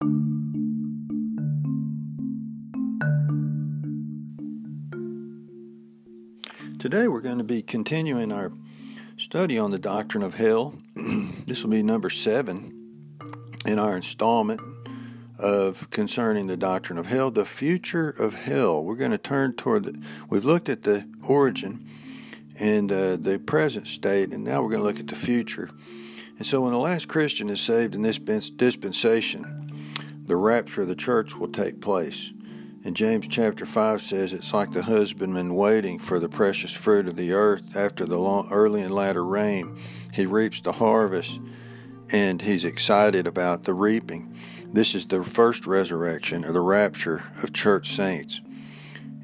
Today we're going to be continuing our study on the doctrine of hell. this will be number seven in our installment of concerning the doctrine of hell, the future of hell. We're going to turn toward the, we've looked at the origin and uh, the present state, and now we're going to look at the future. And so, when the last Christian is saved in this dispensation, the rapture of the church will take place. And James chapter 5 says it's like the husbandman waiting for the precious fruit of the earth after the long, early and latter rain. He reaps the harvest and he's excited about the reaping. This is the first resurrection or the rapture of church saints.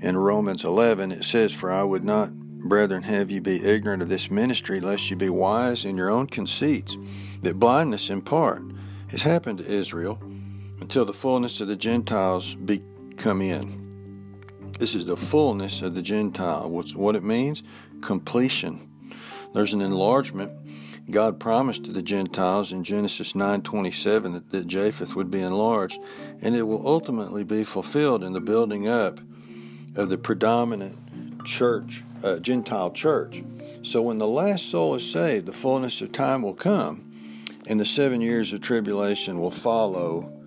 In Romans 11, it says, For I would not, brethren, have you be ignorant of this ministry, lest you be wise in your own conceits, that blindness in part has happened to Israel until the fullness of the Gentiles be come in. This is the fullness of the Gentile. What's what it means? Completion. There's an enlargement. God promised to the Gentiles in Genesis 9:27 that, that Japheth would be enlarged, and it will ultimately be fulfilled in the building up of the predominant church, uh, Gentile church. So when the last soul is saved, the fullness of time will come, and the seven years of tribulation will follow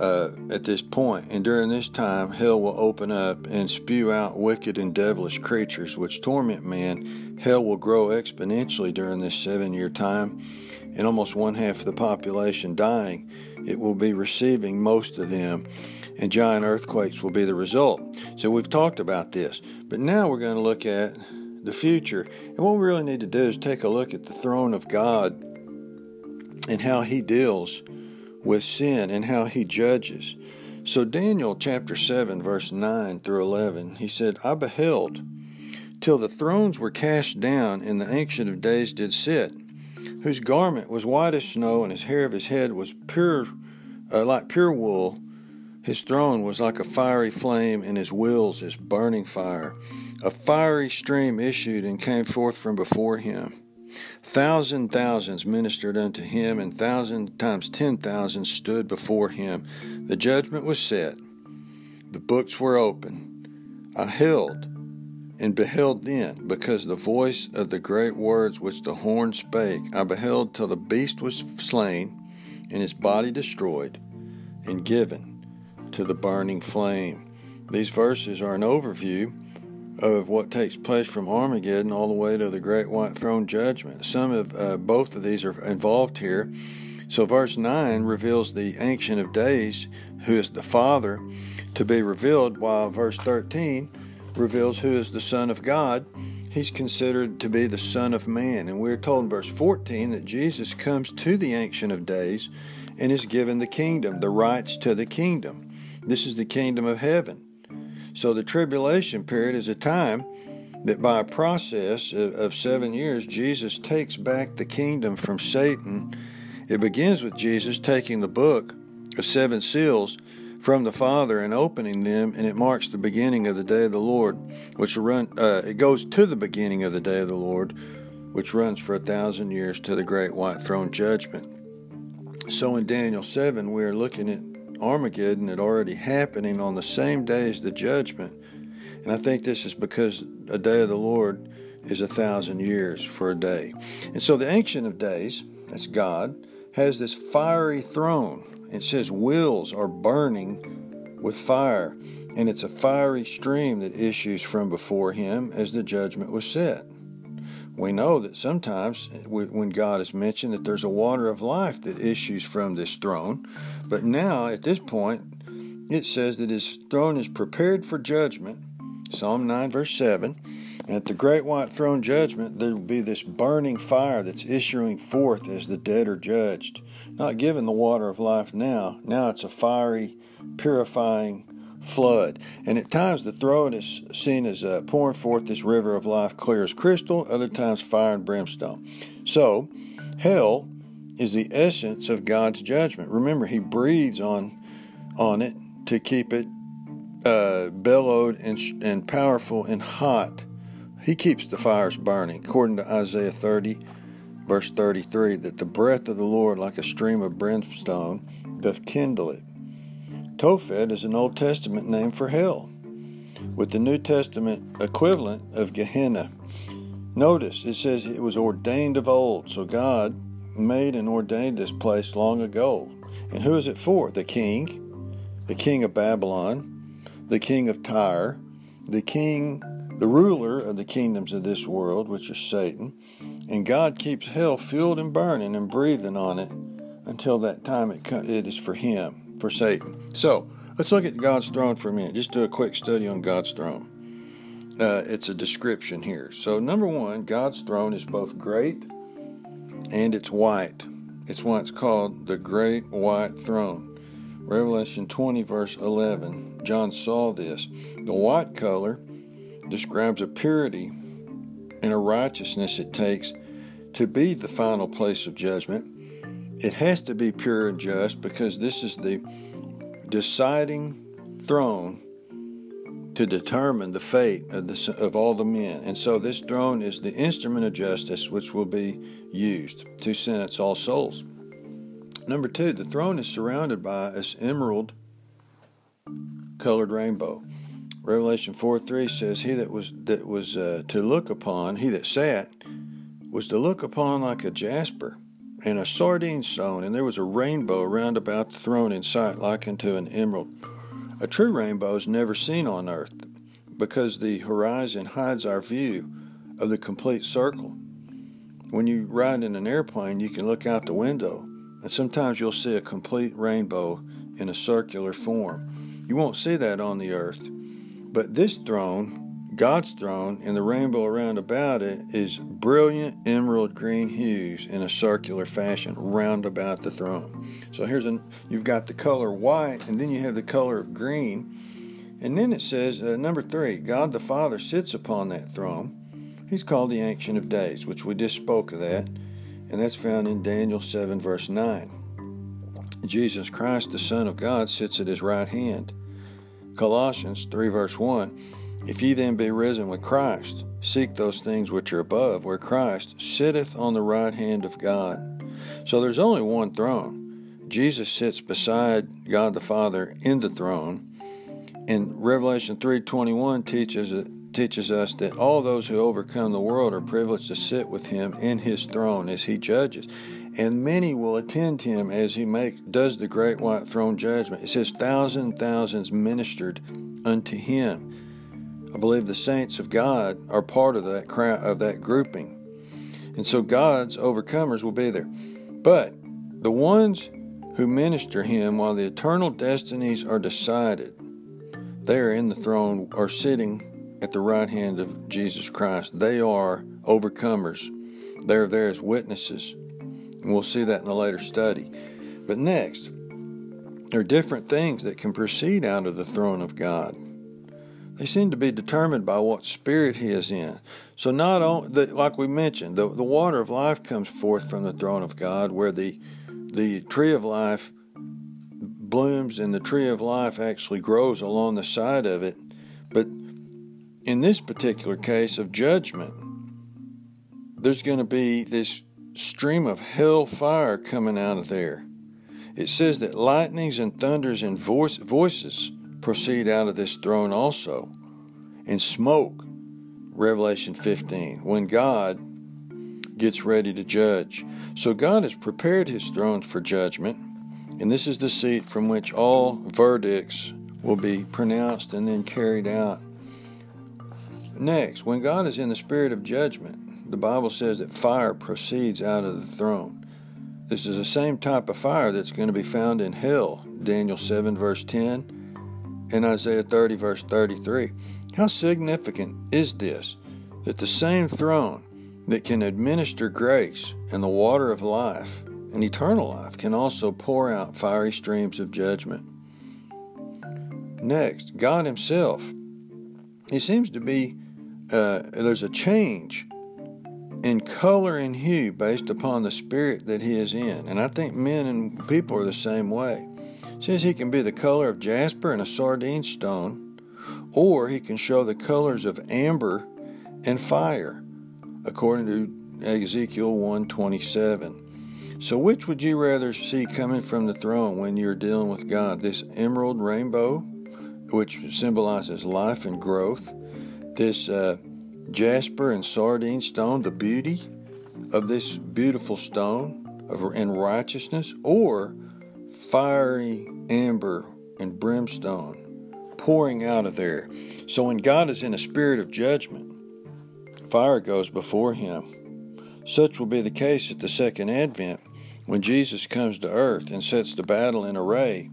uh, at this point, and during this time, hell will open up and spew out wicked and devilish creatures which torment man. Hell will grow exponentially during this seven year time, and almost one half of the population dying. It will be receiving most of them, and giant earthquakes will be the result. So, we've talked about this, but now we're going to look at the future. And what we really need to do is take a look at the throne of God and how He deals with sin and how he judges. So, Daniel chapter 7, verse 9 through 11, he said, I beheld till the thrones were cast down, and the Ancient of Days did sit, whose garment was white as snow, and his hair of his head was pure, uh, like pure wool. His throne was like a fiery flame, and his wheels as burning fire. A fiery stream issued and came forth from before him. Thousand thousands ministered unto him, and thousand times ten thousand stood before him. The judgment was set, the books were open. I held and beheld then, because the voice of the great words which the horn spake, I beheld till the beast was slain, and his body destroyed, and given to the burning flame. These verses are an overview of what takes place from Armageddon all the way to the Great White Throne Judgment. Some of uh, both of these are involved here. So, verse 9 reveals the Ancient of Days, who is the Father, to be revealed, while verse 13 reveals who is the Son of God. He's considered to be the Son of Man. And we're told in verse 14 that Jesus comes to the Ancient of Days and is given the kingdom, the rights to the kingdom. This is the kingdom of heaven. So the tribulation period is a time that by a process of, seven years, Jesus takes back the kingdom from Satan. It begins with Jesus taking the book of seven seals from the Father and opening them, and it marks the beginning of the day of the Lord, which run. Uh, it goes to the beginning of the day of the Lord, which runs for a thousand years to the great white throne judgment. So in Daniel seven, we are looking at Armageddon had already happening on the same day as the judgment. And I think this is because a day of the Lord is a thousand years for a day. And so the Ancient of Days, that's God, has this fiery throne. It says wheels are burning with fire, and it's a fiery stream that issues from before him as the judgment was set. We know that sometimes eh, when God is mentioned that there's a water of life that issues from this throne, but now at this point it says that his throne is prepared for judgment. Psalm 9 verse 7. And at the great white throne judgment, there will be this burning fire that's issuing forth as the dead are judged. Not given the water of life now. Now it's a fiery, purifying flood. And at times the throne is seen as uh, pouring forth this river of life clear as crystal, other times fire and brimstone. So, hell is the essence of God's judgment. Remember, He breathes on, on it to keep it uh, bellowed and, and powerful and hot. He keeps the fires burning, according to Isaiah 30, verse 33, that the breath of the Lord, like a stream of brimstone, doth kindle it. Tophet is an Old Testament name for hell, with the New Testament equivalent of Gehenna. Notice it says it was ordained of old, so God made and ordained this place long ago. And who is it for? The king, the king of Babylon, the king of Tyre, the king, the ruler of the kingdoms of this world, which is Satan. And God keeps hell fueled and burning and breathing on it until that time it, it is for him, for Satan. So let's look at God's throne for a minute. Just do a quick study on God's throne. Uh, it's a description here. So, number one, God's throne is both great and it's white. It's why it's called the Great White Throne. Revelation 20, verse 11, John saw this. The white color describes a purity and a righteousness it takes to be the final place of judgment. It has to be pure and just because this is the deciding throne to determine the fate of, the, of all the men. And so this throne is the instrument of justice which will be used to sentence all souls. Number two, the throne is surrounded by this emerald colored rainbow. Revelation 4 3 says, He that was that was uh, to look upon, he that sat, was to look upon like a jasper and a sardine stone, and there was a rainbow round about the throne in sight like unto an emerald. A true rainbow is never seen on earth because the horizon hides our view of the complete circle. When you ride in an airplane, you can look out the window, and sometimes you'll see a complete rainbow in a circular form. You won't see that on the earth. But this throne God's throne and the rainbow around about it is brilliant emerald green hues in a circular fashion round about the throne. So here's an you've got the color white and then you have the color of green. And then it says uh, number 3, God the Father sits upon that throne. He's called the ancient of days, which we just spoke of that. And that's found in Daniel 7 verse 9. Jesus Christ the Son of God sits at his right hand. Colossians 3 verse 1 if ye then be risen with Christ, seek those things which are above, where Christ sitteth on the right hand of God. So there's only one throne. Jesus sits beside God the Father in the throne. And Revelation 3:21 teaches teaches us that all those who overcome the world are privileged to sit with him in his throne as he judges. And many will attend him as he make, does the great white throne judgment. It says thousands thousands ministered unto him. I believe the saints of God are part of that crowd, of that grouping. And so God's overcomers will be there. But the ones who minister him while the eternal destinies are decided, they are in the throne or sitting at the right hand of Jesus Christ. They are overcomers. They're there as witnesses. And we'll see that in a later study. But next, there are different things that can proceed out of the throne of God. They seem to be determined by what spirit he is in. So not only, like we mentioned, the, the water of life comes forth from the throne of God, where the the tree of life blooms and the tree of life actually grows along the side of it. But in this particular case of judgment, there's going to be this stream of hell fire coming out of there. It says that lightnings and thunders and voice, voices proceed out of this throne also. And smoke, Revelation 15, when God gets ready to judge. So God has prepared his throne for judgment, and this is the seat from which all verdicts will be pronounced and then carried out. Next, when God is in the spirit of judgment, the Bible says that fire proceeds out of the throne. This is the same type of fire that's going to be found in hell, Daniel 7, verse 10, in Isaiah 30, verse 33. How significant is this that the same throne that can administer grace and the water of life and eternal life can also pour out fiery streams of judgment? Next, God Himself. He seems to be, uh, there's a change in color and hue based upon the spirit that He is in. And I think men and people are the same way. Says he can be the color of jasper and a sardine stone, or he can show the colors of amber and fire, according to Ezekiel 127. So, which would you rather see coming from the throne when you're dealing with God? This emerald rainbow, which symbolizes life and growth, this uh, jasper and sardine stone, the beauty of this beautiful stone of, in righteousness, or fiery amber and brimstone pouring out of there. So when God is in a spirit of judgment, fire goes before him. Such will be the case at the second advent when Jesus comes to earth and sets the battle in array.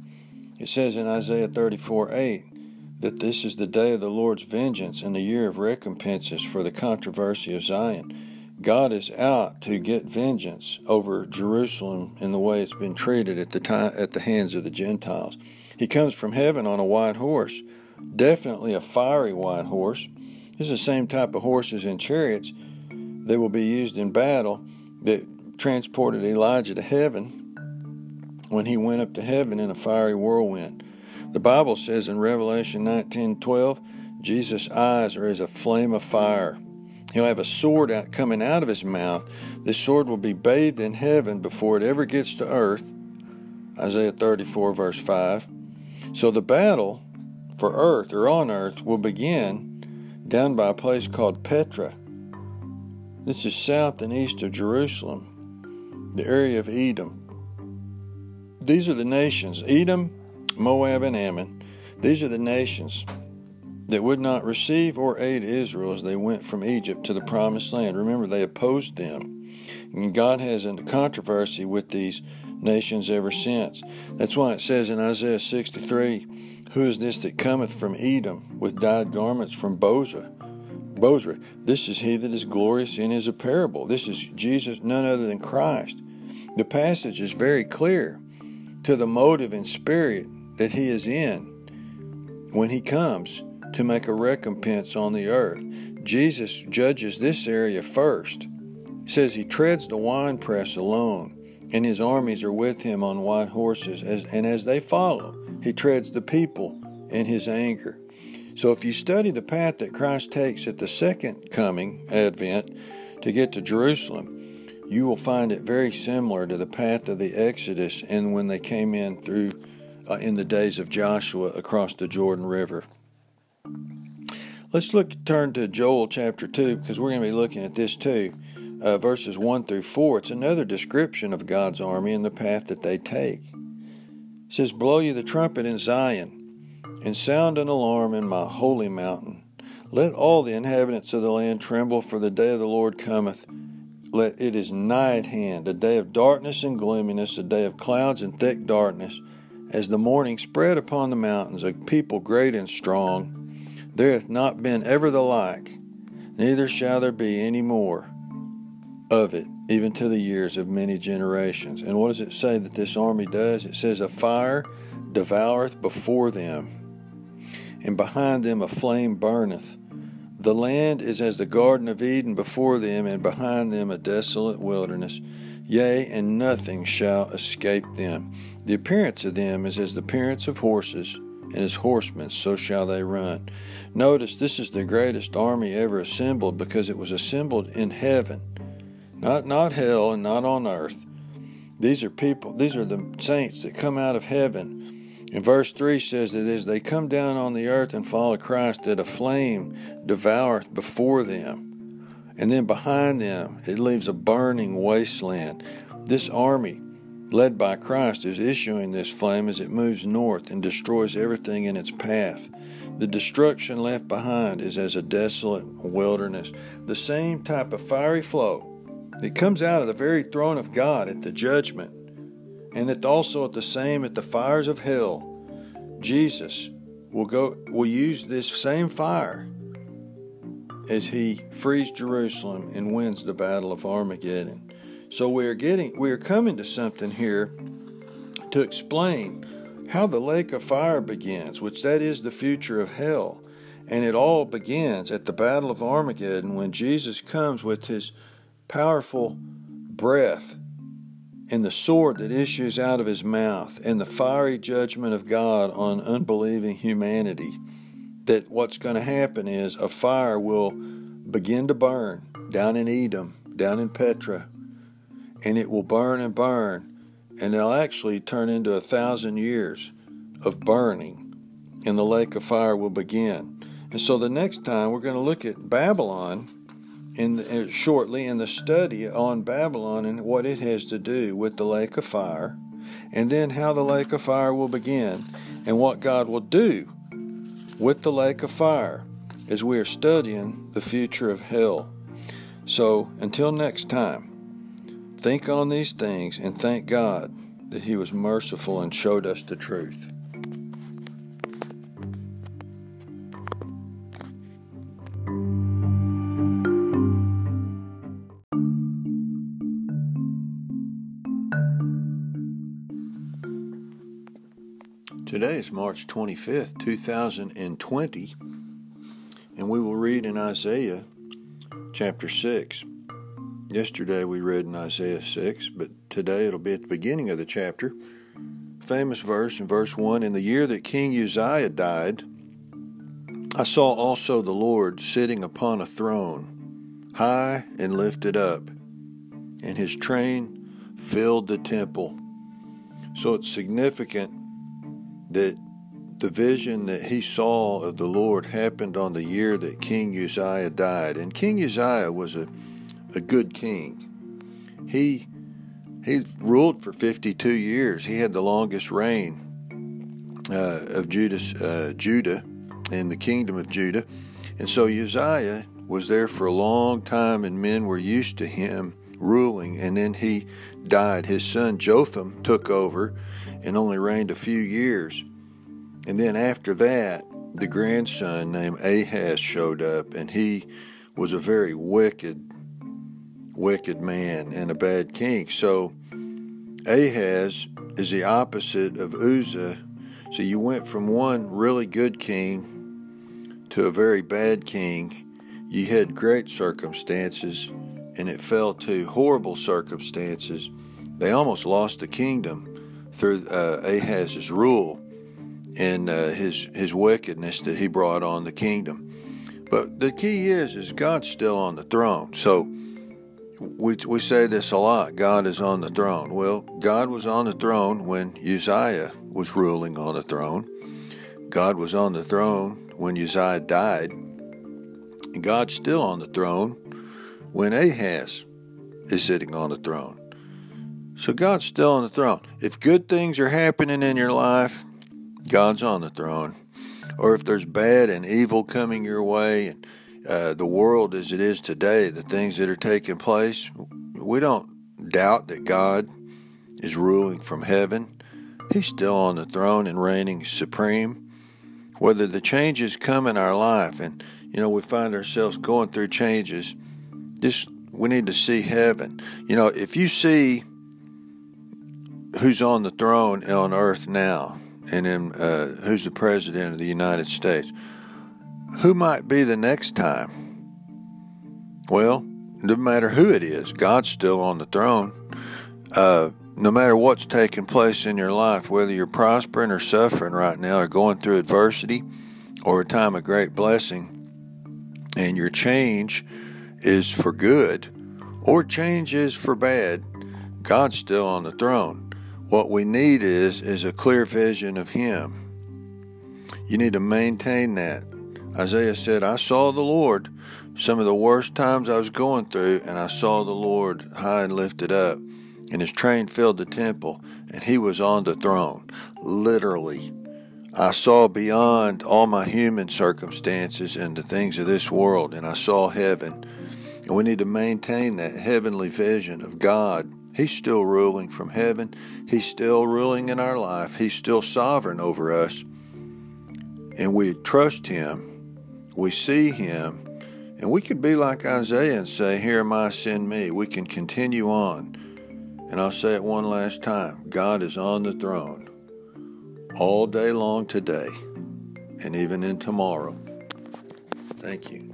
It says in Isaiah 34 8 that this is the day of the Lord's vengeance and the year of recompenses for the controversy of Zion. God is out to get vengeance over Jerusalem in the way it's been treated at the time at the hands of the Gentiles. He comes from heaven on a white horse, definitely a fiery white horse. This is the same type of horses and chariots that will be used in battle that transported Elijah to heaven when he went up to heaven in a fiery whirlwind. The Bible says in Revelation 19:12, Jesus' eyes are as a flame of fire. He'll have a sword out, coming out of his mouth. This sword will be bathed in heaven before it ever gets to earth. Isaiah 34, verse 5. So the battle for earth or on earth will begin down by a place called Petra. This is south and east of Jerusalem, the area of Edom. These are the nations Edom, Moab, and Ammon. These are the nations that would not receive or aid Israel as they went from Egypt to the promised land. Remember, they opposed them. And God has a controversy with these nations ever since. That's why it says in Isaiah 63 Who is this that cometh from Edom with dyed garments from Bozrah? Bozrah. This is he that is glorious in his apparel. This is Jesus, none other than Christ. The passage is very clear to the motive and spirit that he is in when he comes to make a recompense on the earth. Jesus judges this area first. He says he treads the winepress alone, and his armies are with him on white horses, as, and as they follow, he treads the people in his anger. So if you study the path that Christ takes at the second coming, Advent, to get to Jerusalem, you will find it very similar to the path of the Exodus and when they came in through uh, in the days of Joshua across the Jordan River. Let's look turn to Joel chapter 2 because we're going to be looking at this too. Uh, verses 1 through 4. It's another description of God's army and the path that they take. It says, Blow you the trumpet in Zion, and sound an alarm in my holy mountain. Let all the inhabitants of the land tremble, for the day of the Lord cometh. Let it is nigh at hand, a day of darkness and gloominess, a day of clouds and thick darkness, as the morning spread upon the mountains, a people great and strong. There hath not been ever the like, neither shall there be any more of it, even to the years of many generations. And what does it say that this army does? It says, A fire devoureth before them, and behind them a flame burneth. The land is as the Garden of Eden before them, and behind them a desolate wilderness. Yea, and nothing shall escape them. The appearance of them is as the appearance of horses and his horsemen, so shall they run. Notice this is the greatest army ever assembled because it was assembled in heaven, not not hell and not on earth. These are people, these are the saints that come out of heaven. And verse 3 says that as they come down on the earth and follow Christ, that a flame devoureth before them. And then behind them, it leaves a burning wasteland. This army led by Christ, is issuing this flame as it moves north and destroys everything in its path. The destruction left behind is as a desolate wilderness. The same type of fiery flow that comes out of the very throne of God at the judgment, and that also at the same at the fires of hell. Jesus will go will use this same fire as he frees Jerusalem and wins the battle of Armageddon. So we are getting we are coming to something here to explain how the lake of fire begins, which that is the future of hell. And it all begins at the battle of Armageddon when Jesus comes with his powerful breath and the sword that issues out of his mouth and the fiery judgment of God on unbelieving humanity. That what's going to happen is a fire will begin to burn down in Edom, down in Petra, and it will burn and burn, and it'll actually turn into a thousand years of burning, and the lake of fire will begin. And so the next time we're going to look at Babylon in the, uh, shortly in the study on Babylon and what it has to do with the lake of fire, and then how the lake of fire will begin and what God will do with the lake of fire as we are studying the future of hell. So until next time, think on these things and thank God that He was merciful and showed us the truth. Today is March 25th, 2020, and we will read in Isaiah chapter 6. Yesterday we read in Isaiah 6, but today it'll be at the beginning of the chapter. Famous verse in verse 1 In the year that King Uzziah died, I saw also the Lord sitting upon a throne, high and lifted up, and his train filled the temple. So it's significant that the vision that he saw of the Lord happened on the year that King Uzziah died. And King Uzziah was a, a good king. He he ruled for 52 years. He had the longest reign uh, of Judas, uh, Judah in the kingdom of Judah. And so Uzziah was there for a long time, and men were used to him ruling. And then he died. His son Jotham took over and only reigned a few years. And then after that, the grandson named Ahaz showed up, and he was a very wicked, wicked man and a bad king. So Ahaz is the opposite of Uzzah. So you went from one really good king to a very bad king. You had great circumstances, and it fell to horrible circumstances. They almost lost the kingdom through uh, Ahaz's rule and uh, his his wickedness that he brought on the kingdom. But the key is is God's still on the throne. So we we say this a lot. God is on the throne. Well, God was on the throne when Uzziah was ruling on the throne. God was on the throne when Uzziah died. And God's still on the throne when Ahaz is sitting on the throne. So God's still on the throne. If good things are happening in your life, God's on the throne. Or if there's bad and evil coming your way and uh, the world as it is today, the things that are taking place, we don't doubt that God is ruling from heaven. He's still on the throne and reigning supreme. Whether the changes come in our life and you know we find ourselves going through changes, just we need to see heaven. You know, if you see who's on the throne on earth now, and then uh, who's the president of the United States, who might be the next time? Well, no matter who it is, God's still on the throne. Uh, no matter what's taking place in your life, whether you're prospering or suffering right now, or going through adversity, or a time of great blessing, and your change is for good, or change is for bad, God's still on the throne. What we need is is a clear vision of him. You need to maintain that. Isaiah said, I saw the Lord some of the worst times I was going through, and I saw the Lord high and lifted up, and his train filled the temple, and he was on the throne. Literally. I saw beyond all my human circumstances and the things of this world, and I saw heaven. And we need to maintain that heavenly vision of God He's still ruling from heaven. He's still ruling in our life. He's still sovereign over us. And we trust Him. We see Him. And we could be like Isaiah and say, Here am I, send me. We can continue on. And I'll say it one last time God is on the throne all day long today and even in tomorrow. Thank you.